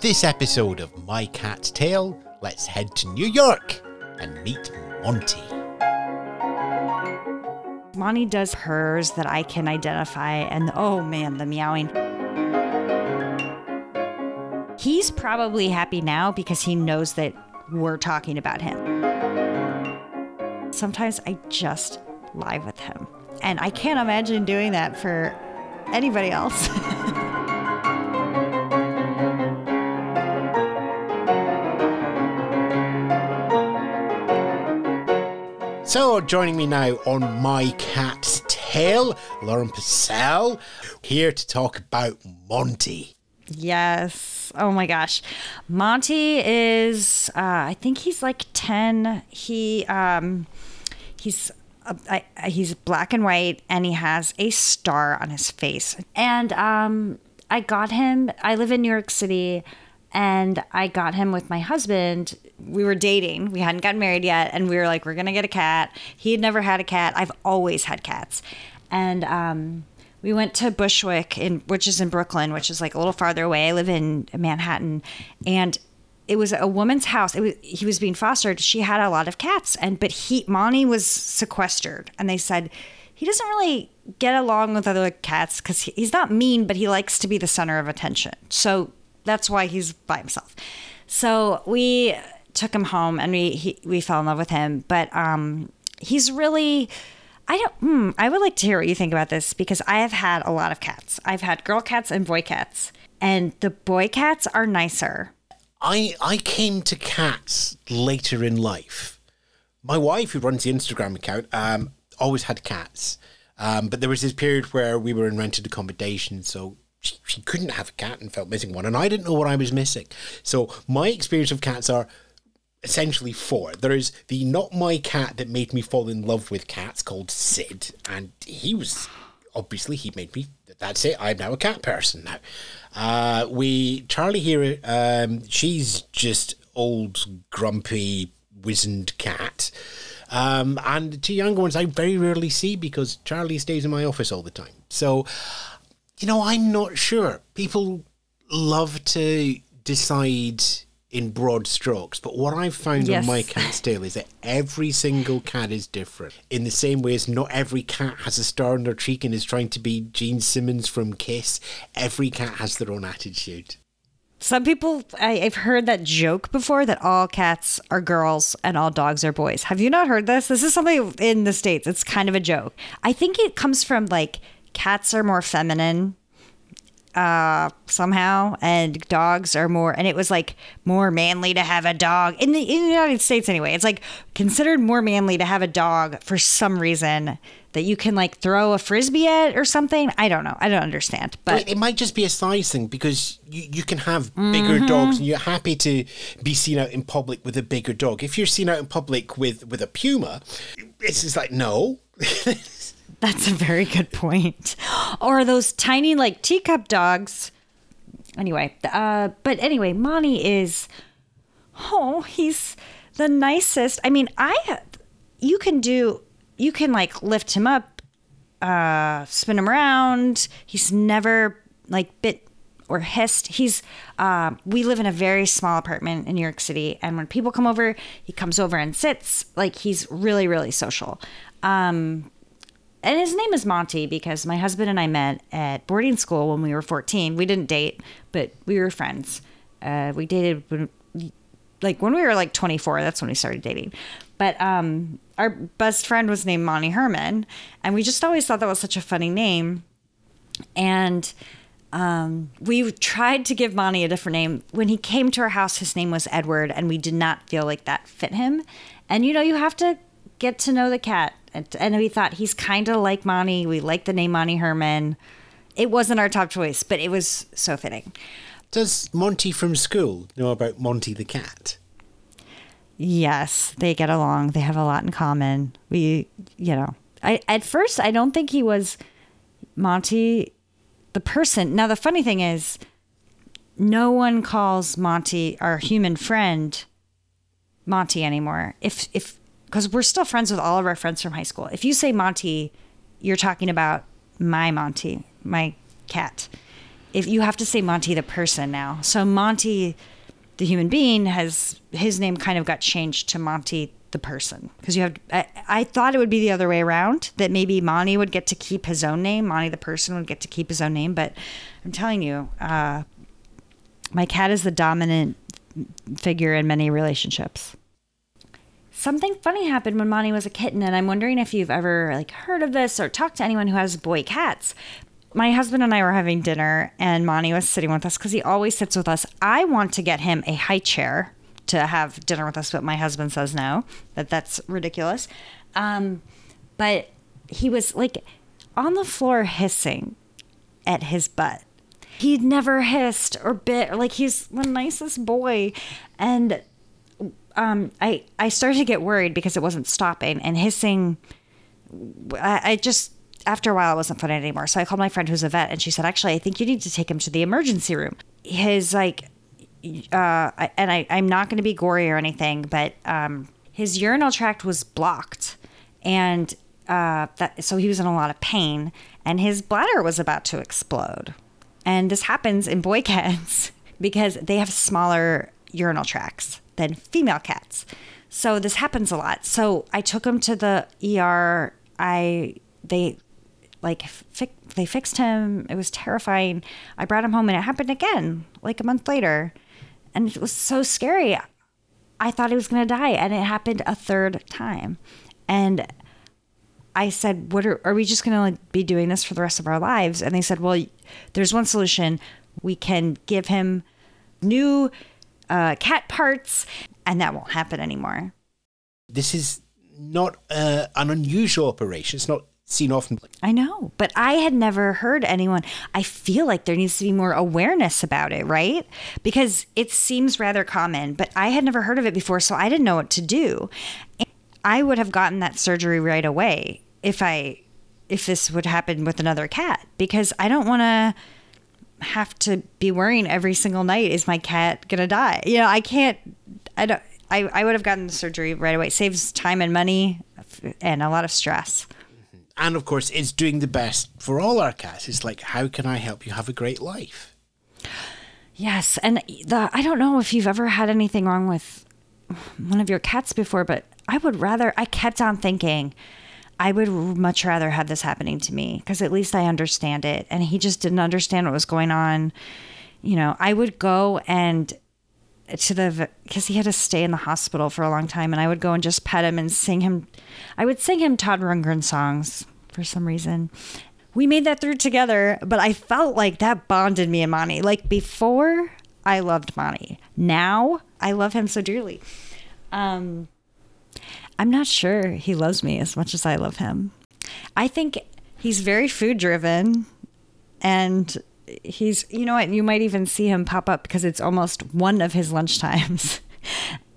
this episode of My Cat's Tale, let's head to New York and meet Monty. Monty does purrs that I can identify, and oh man, the meowing. He's probably happy now because he knows that we're talking about him. Sometimes I just lie with him, and I can't imagine doing that for anybody else. So, joining me now on My Cat's Tale, Lauren Passell, here to talk about Monty. Yes. Oh my gosh. Monty is uh I think he's like 10. He um he's uh, I, he's black and white and he has a star on his face. And um I got him I live in New York City and I got him with my husband. We were dating. We hadn't gotten married yet and we were like we're to get a cat. He had never had a cat. I've always had cats. And um we went to Bushwick in which is in Brooklyn, which is like a little farther away. I live in Manhattan, and it was a woman's house. It was he was being fostered. She had a lot of cats, and but he Monty was sequestered, and they said he doesn't really get along with other cats because he, he's not mean, but he likes to be the center of attention. So that's why he's by himself. So we took him home, and we he, we fell in love with him. But um, he's really I don't. Hmm, I would like to hear what you think about this because I have had a lot of cats. I've had girl cats and boy cats, and the boy cats are nicer. I I came to cats later in life. My wife, who runs the Instagram account, um, always had cats. Um, but there was this period where we were in rented accommodation, so she, she couldn't have a cat and felt missing one, and I didn't know what I was missing. So my experience of cats are essentially four. There is the not my cat that made me fall in love with cats called Sid, and he was obviously he made me. That's it. I'm now a cat person now. Uh, we Charlie here. Um, she's just old grumpy wizened cat. Um, and the two younger ones I very rarely see because Charlie stays in my office all the time. So, you know, I'm not sure. People love to decide in broad strokes. But what I've found Yes. on my cat's tale is that every single cat is different. In the same way as not every cat has a star on their cheek and is trying to be Gene Simmons from Kiss, every cat has their own attitude. Some people, I, I've heard that joke before that all cats are girls and all dogs are boys. Have you not heard this? This is something in the States. It's kind of a joke. I think it comes from like cats are more feminine uh somehow and dogs are more and it was like more manly to have a dog in the in the United States anyway it's like considered more manly to have a dog for some reason that you can like throw a frisbee at or something I don't know I don't understand but It, might just be a size thing because you, you can have bigger dogs and you're happy to be seen out in public with a bigger dog. If you're seen out in public with, with a puma, it's just like, no. That's a very good point. Or those tiny like teacup dogs. Anyway, uh, but anyway, Monty is oh, he's the nicest. I mean, I you can do you can like lift him up, uh, spin him around. He's never like bit or hissed. He's uh, we live in a very small apartment in New York City, and when people come over, he comes over and sits. Like he's really really social. Um, and his name is Monty because my husband and I met at boarding school when we were 14. We didn't date, but we were friends. Uh, we dated when, like when we were like 24. That's when we started dating. But um, our best friend was named Monty Herman, and we just always thought that was such a funny name. And um, we tried to give Monty a different name. When he came to our house, his name was Edward, and we did not feel like that fit him. And you know, you have to get to know the cat. And, and we thought he's kind of like Monty. We like the name Monty Herman. It wasn't our top choice, but it was so fitting. Does Monty from school know about Monty the cat? Yes, they get along. They have a lot in common. We, you know, I at first I don't think he was Monty the person. Now the funny thing is no one calls Monty our human friend Monty anymore. If if because we're still friends with all of our friends from high school. If you say Monty, you're talking about my Monty, my cat. if you have to say Monty the person now. So Monty the human being has his name kind of got changed to Monty the person because you have I, I thought it would be the other way around that maybe Monty would get to keep his own name Monty the person would get to keep his own name but I'm telling you uh, my cat is the dominant figure in many relationships something funny happened when Monty was a kitten and I'm wondering if you've ever like heard of this or talked to anyone who has boy cats my husband and I were having dinner, and Monty was sitting with us because he always sits with us. I want to get him a high chair to have dinner with us, but my husband says no, that that's ridiculous. Um, but he was like on the floor hissing at his butt. He'd never hissed or bit, like he's the nicest boy. And um, I I started to get worried because it wasn't stopping and hissing. I, I just after a while, it wasn't fun anymore. So I called my friend who's a vet, and she said, "Actually, I think you need to take him to the emergency room." His like, uh, and I, I'm not going to be gory or anything, but um, his urinal tract was blocked, and uh, that so he was in a lot of pain, and his bladder was about to explode. And this happens in boy cats because they have smaller urinal tracts than female cats. So this happens a lot. So I took him to the ER. I they like fi- they fixed him. It was terrifying. I brought him home and it happened again like a month later. And it was so scary. I thought he was going to die and it happened a third time. And I said, "What are, are we just going to be doing this for the rest of our lives?" And they said, "Well, there's one solution. We can give him new uh, cat parts, and that won't happen anymore." This is not uh, an unusual operation. It's not seen often. I know, but I had never heard anyone. I feel like there needs to be more awareness about it, right? Because it seems rather common, but I had never heard of it before, so I didn't know what to do. I would have gotten that surgery right away if I if this would happen with another cat because I don't want to have to be worrying every single night is my cat to die. You know, I can't I don't I, I would have gotten the surgery right away. It saves time and money and a lot of stress mm-hmm. and of course, it's doing the best for all our cats. It's like, how can I help you have a great life? Yes, and the I don't know if you've ever had anything wrong with one of your cats before, but I would rather. I kept on thinking. I would much rather have this happening to me because at least I understand it. And he just didn't understand what was going on. You know, I would go and to the because he had to stay in the hospital for a long time, and I would go and just pet him and sing him. I would sing him Todd Rundgren songs for some reason. We made that through together, but I felt like that bonded me and Monty. Like before, I loved Monty. Now, I love him so dearly. Um, I'm not sure he loves me as much as I love him. I think he's very food driven and he's you know what you might even see him pop up because it's almost one of his lunch times.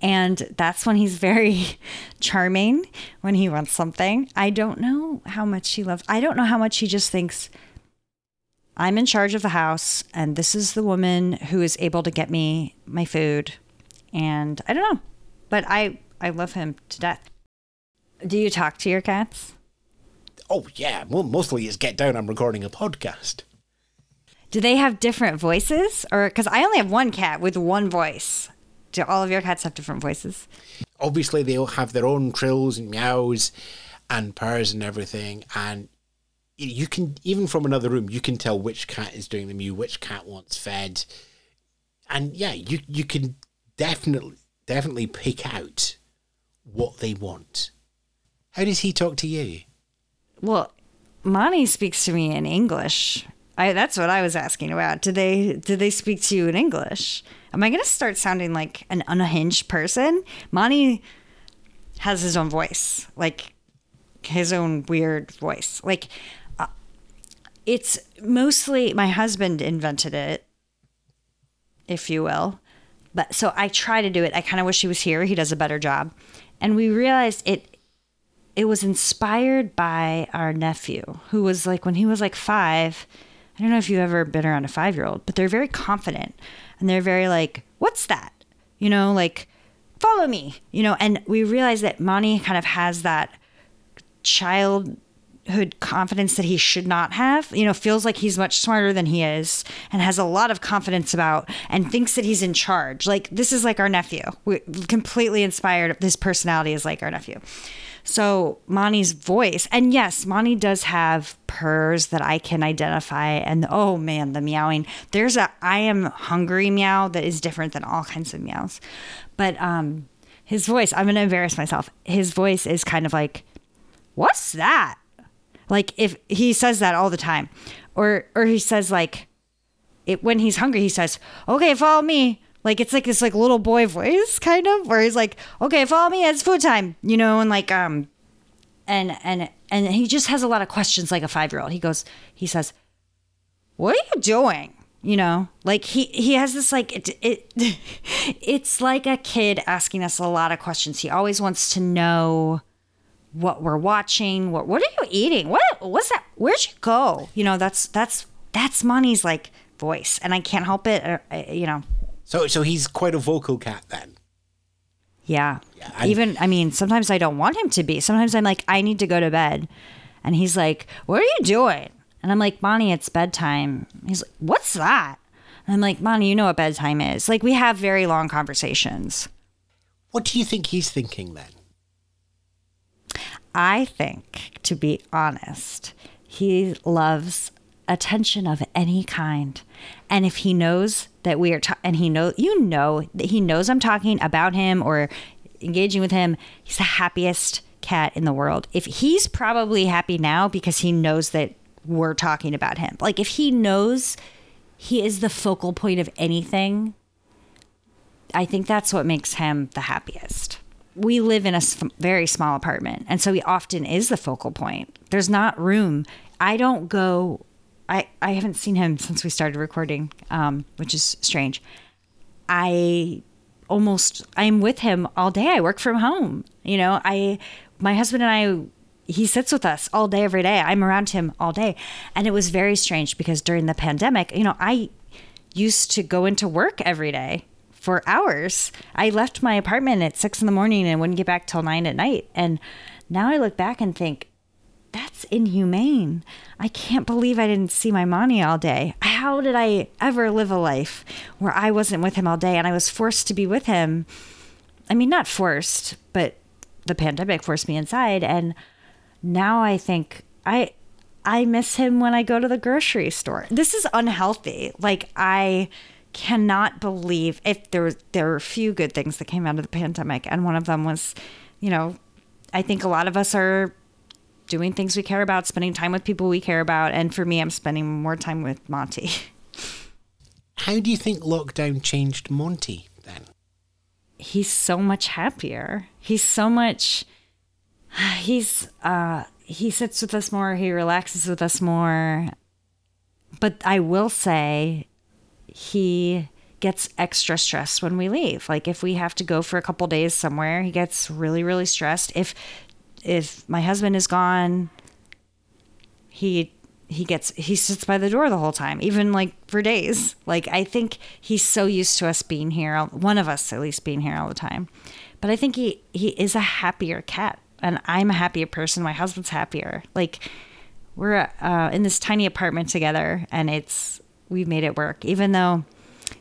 And that's when he's very charming when he wants something. I don't know how much he loves i don't know how much he just thinks i'm in charge of the house and this is the woman who is able to get me my food. And i don't know but i i love him to death do you talk to your cats oh yeah well mostly it's get down i'm recording a podcast do they have different voices? Or because I only have one cat with one voice. Do all of your cats have different voices? Obviously, they all have their own trills and meows and purrs and everything. And you can, even from another room, you can tell which cat is doing the mew, which cat wants fed. And yeah, you, you can definitely, definitely pick out what they want. How does he talk to you? Well, Monty speaks to me in English I, that's what I was asking about. Do they do they speak to you in English? Am I going to start sounding like an unhinged person? Monty has his own voice, like his own weird voice. Like uh, it's mostly my husband invented it, if you will. But so I try to do it. I kind of wish he was here. He does a better job. And we realized it it was inspired by our nephew, who was like when he was like 5, I don't know if you've ever been around a five year old, but they're very confident and they're very like, what's that? You know, like, follow me, you know. And we realized that Monty kind of has that child childhood confidence that he should not have. You know, feels like he's much smarter than he is and has a lot of confidence about and thinks that he's in charge. Like this is like our nephew. we completely inspired. His personality is like our nephew. So Monty's voice, and yes, Monty does have purrs that I can identify. And oh man, the meowing. There's a I am hungry meow that is different than all kinds of meows. But um his voice, I'm gonna embarrass myself. His voice is kind of like, what's that? Like if he says that all the time. Or or he says like it when he's hungry, he says, Okay, follow me. Like it's like this like little boy voice kind of where he's like, "Okay, follow me. It's food time." You know, and like um and and and he just has a lot of questions like a 5-year-old. He goes he says, "What are you doing?" You know, like he he has this like it, it it's like a kid asking us a lot of questions. He always wants to know what we're watching. What what are you eating? What what's that? Where'd you go? You know, that's that's that's Monty's like voice, and I can't help it. Uh, uh, you know, So so he's quite a vocal cat then. Yeah. and- Even, I mean, sometimes I don't want him to be. Sometimes I'm like, I need to go to bed. And he's like, What are you doing? And I'm like, Monty, it's bedtime. He's like, What's that? And I'm like, Monty, you know what bedtime is. Like, we have very long conversations. What do you think he's thinking then? I think, to be honest, he loves attention of any kind. And if he knows that we are, ta- and he know, you know, that he knows I'm talking about him or engaging with him, he's the happiest cat in the world. If he's probably happy now because he knows that we're talking about him. Like if he knows he is the focal point of anything, I think that's what makes him the happiest. We live in a very small apartment, and so he often is the focal point. There's not room. I don't go. I I haven't seen him since we started recording, um, which is strange. I almost I'm with him all day. I work from home. You know, I my husband and I he sits with us all day every day. I'm around him all day. And it was very strange because during the pandemic, you know, I used to go into work every day for hours. I left my apartment at six in the morning and wouldn't get back till nine at night. And now I look back and think, that's inhumane. I can't believe I didn't see my Monty all day. How did I ever live a life where I wasn't with him all day and I was forced to be with him? I mean, not forced, but the pandemic forced me inside. And now I think I I miss him when I go to the grocery store. This is unhealthy. Like I cannot believe if there was there were a few good things that came out of the pandemic, and one of them was, you know, I think a lot of us are doing things we care about, spending time with people we care about, and for me, I'm spending more time with Monty. How do you think lockdown changed Monty then? he's so much happier. He's so much he's uh he sits with us more, he relaxes with us more. But I will say he gets extra stressed when we leave. Like if we have to go for a couple days somewhere, he gets really really stressed. If if my husband is gone, he he gets he sits by the door the whole time even like for days. Like i think he's so used to us being here one of us at least being here all the time. But i think he he is a happier cat and i'm a happier person. My husband's happier. Like we're uh, in this tiny apartment together and it's we've made it work. Even though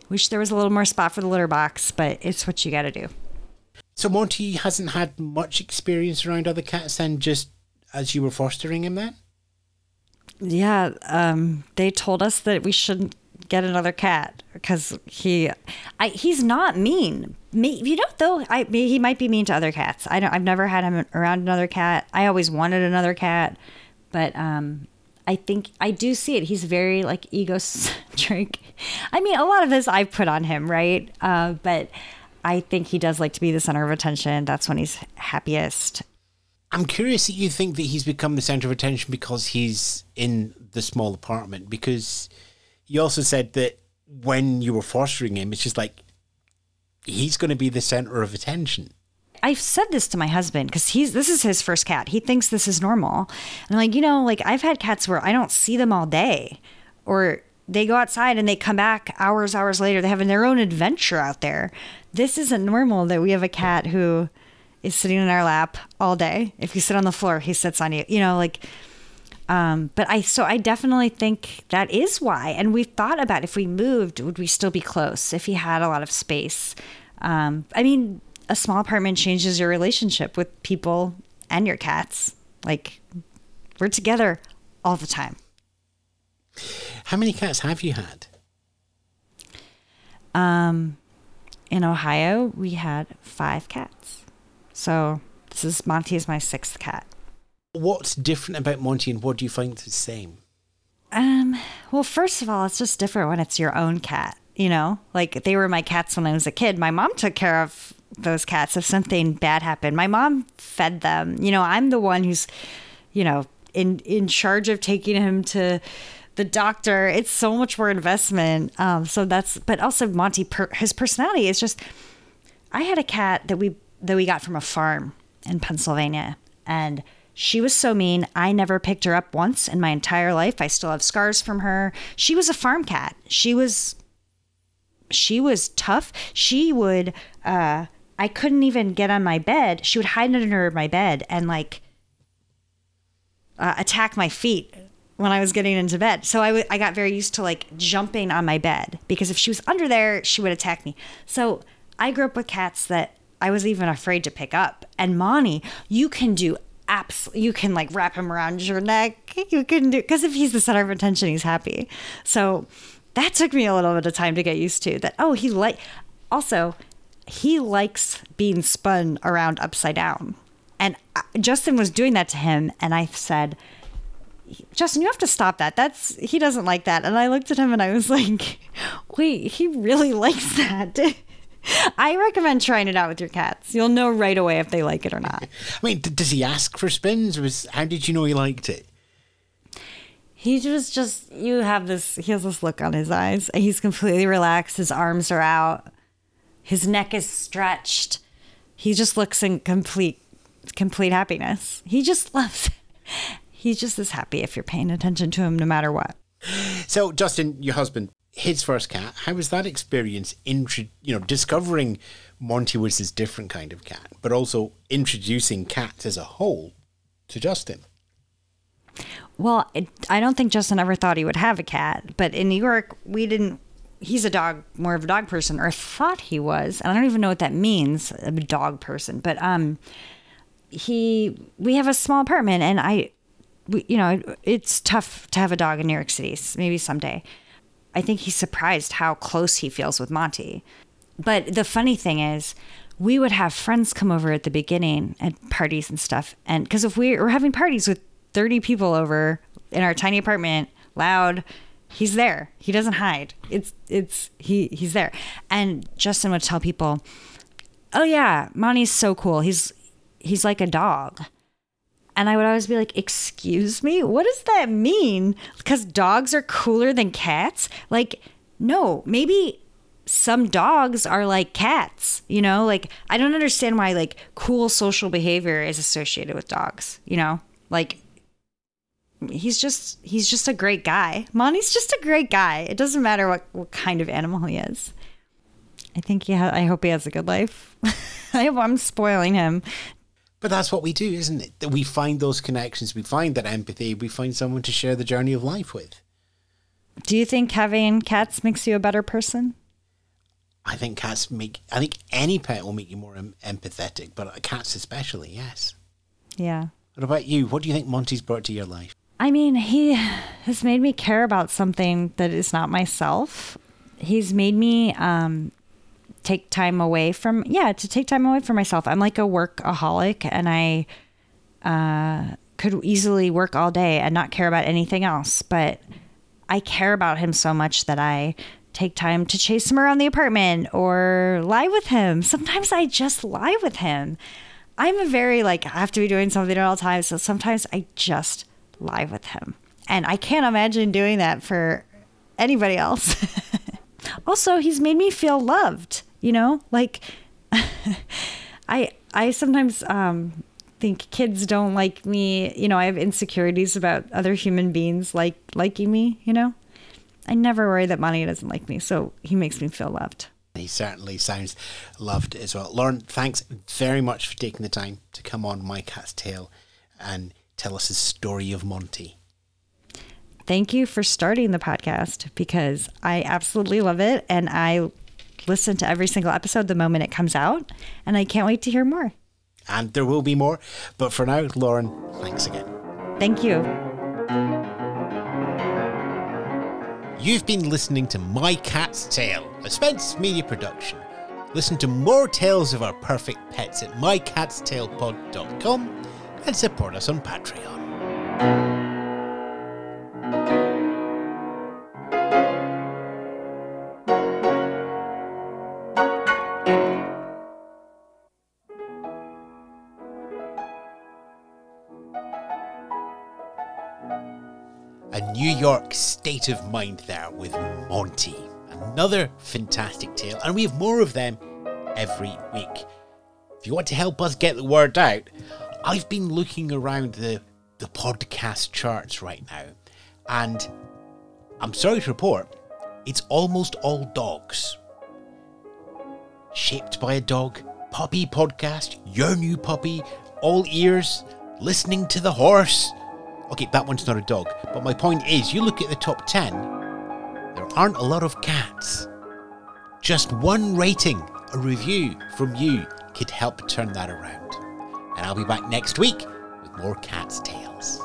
wish there was a little more spot for the litter box but it's what you got to do So Monty hasn't had much experience around other cats then, just as you were fostering him then? Yeah, um, they told us that we shouldn't get another cat because he, I, he's not mean. Me, you know, though, I he might be mean to other cats. I don't. I've never had him around another cat. I always wanted another cat, but um, I think I do see it. He's very like egocentric. I mean, a lot of this I've put on him, right? Uh, but I think he does like to be the center of attention. That's when he's happiest. I'm curious that you think that he's become the center of attention because he's in the small apartment. Because you also said that when you were fostering him, it's just like he's going to be the center of attention. I've said this to my husband because he's this is his first cat. He thinks this is normal. And I'm like, you know, like I've had cats where I don't see them all day, or they go outside and they come back hours, hours later. They have their own adventure out there. This isn't normal that we have a cat who is sitting in our lap all day. If you sit on the floor, he sits on you. You know, like Um, but I so I definitely think that is why. And we've thought about if we moved, would we still be close if he had a lot of space? Um, I mean, a small apartment changes your relationship with people and your cats. Like we're together all the time. How many cats have you had? Um, in Ohio, we had five cats. So this is Monty is my sixth cat. What's different about Monty and what do you find the same? Um, well, first of all, it's just different when it's your own cat, you know? Like they were my cats when I was a kid. My mom took care of those cats if something bad happened. My mom fed them. You know, I'm the one who's, you know, in in charge of taking him to the doctor. It's so much more investment. Um, so that's but also Monty per, his personality is just I had a cat that we that we got from a farm in Pennsylvania and she was so mean. I never picked her up once in my entire life. I still have scars from her. She was a farm cat. She was she was tough. She would uh I couldn't even get on my bed. She would hide under my bed and like uh, attack my feet when I was getting into bed. So I, w- I got very used to like jumping on my bed because if she was under there, she would attack me. So I grew up with cats that I was even afraid to pick up. And Monty, you can do apps. You can like wrap him around your neck. You can do because if he's the center of attention, he's happy. So that took me a little bit of time to get used to. That oh, he like also he likes being spun around upside down. And uh, Justin was doing that to him, and I said, Justin, you have to stop that. That's he doesn't like that. And I looked at him and I was like, wait, he really likes that. I recommend trying it out with your cats. You'll know right away if they like it or not. I mean, d- does he ask for spins? Was how did you know he liked it? He just just you have this he has this look on his eyes. He's completely relaxed, his arms are out, his neck is stretched. He just looks in complete complete happiness. He just loves it. He just as happy if you're paying attention to him no matter what. So, Justin, your husband, his first cat, how was that experience? Intro, you know, discovering Monty was this different kind of cat, but also introducing cats as a whole to Justin. Well, it, I don't think Justin ever thought he would have a cat, but in New York, we didn't. He's a dog, more of a dog person, or thought he was. And I don't even know what that means, a dog person. But um, he, we have a small apartment, and I, we, you know, it's tough to have a dog in New York City. Maybe someday. I think he's surprised how close he feels with Monty. But the funny thing is, we would have friends come over at the beginning at parties and stuff. And because if we were having parties with 30 people over in our tiny apartment, loud, he's there. He doesn't hide. It's, it's, he, he's there. And Justin would tell people, oh yeah, Monty's so cool. He's, he's like a dog. And I would always be like, Excuse me? What does that mean? Because dogs are cooler than cats? Like, no, maybe some dogs are like cats, you know? Like, I don't understand why, like, cool social behavior is associated with dogs, you know? Like, he's just he's just a great guy. Monty's just a great guy. It doesn't matter what, what kind of animal he is. I think he ha- I hope he has a good life. I hope I'm spoiling him. But that's what we do, isn't it? That we find those connections, we find that empathy, we find someone to share the journey of life with. Do you think having cats makes you a better person? I think cats make. I think any pet will make you more em- empathetic, but cats especially, yes. Yeah. What about you? What do you think Monty's brought to your life? I mean, he has made me care about something that is not myself. He's made me um, take time away from yeah to take time away from myself. I'm like a workaholic and i uh, could easily work all day and not care about anything else but i care about him so much that i take time to chase him around the apartment or lie with him. Sometimes i just lie with him. I'm a very like i have to be doing something at all times so sometimes i just lie with him. And i can't imagine doing that for anybody else. Also he's made me feel loved you know? Like i i sometimes um think kids don't like me you know i have insecurities about other human beings like liking me you know? I never worry that monty doesn't like me so he makes me feel loved. He certainly sounds loved as well. Lauren thanks very much for taking the time to come on my cat's tale and tell us the story of monty. Thank you for starting the podcast because I absolutely love it and I listen to every single episode the moment it comes out and I can't wait to hear more. And there will be more. But for now, Lauren, thanks again. Thank you. You've been listening to My Cat's Tale, a Spence Media production. Listen to more tales of our perfect pets at mycatstalepod.com and support us on Patreon. State of mind there with Monty. Another fantastic tale, and we have more of them every week. If you want to help us get the word out, I've been looking around the, the podcast charts right now, and I'm sorry to report, it's almost all dogs. Shaped by a Dog, Puppy Podcast, Your New Puppy, All Ears, Listening to the Horse. Okay, that one's not a dog, but my point is you look at the top 10, there aren't a lot of cats. Just one rating, a review from you could help turn that around. And I'll be back next week with more Cat's Tales.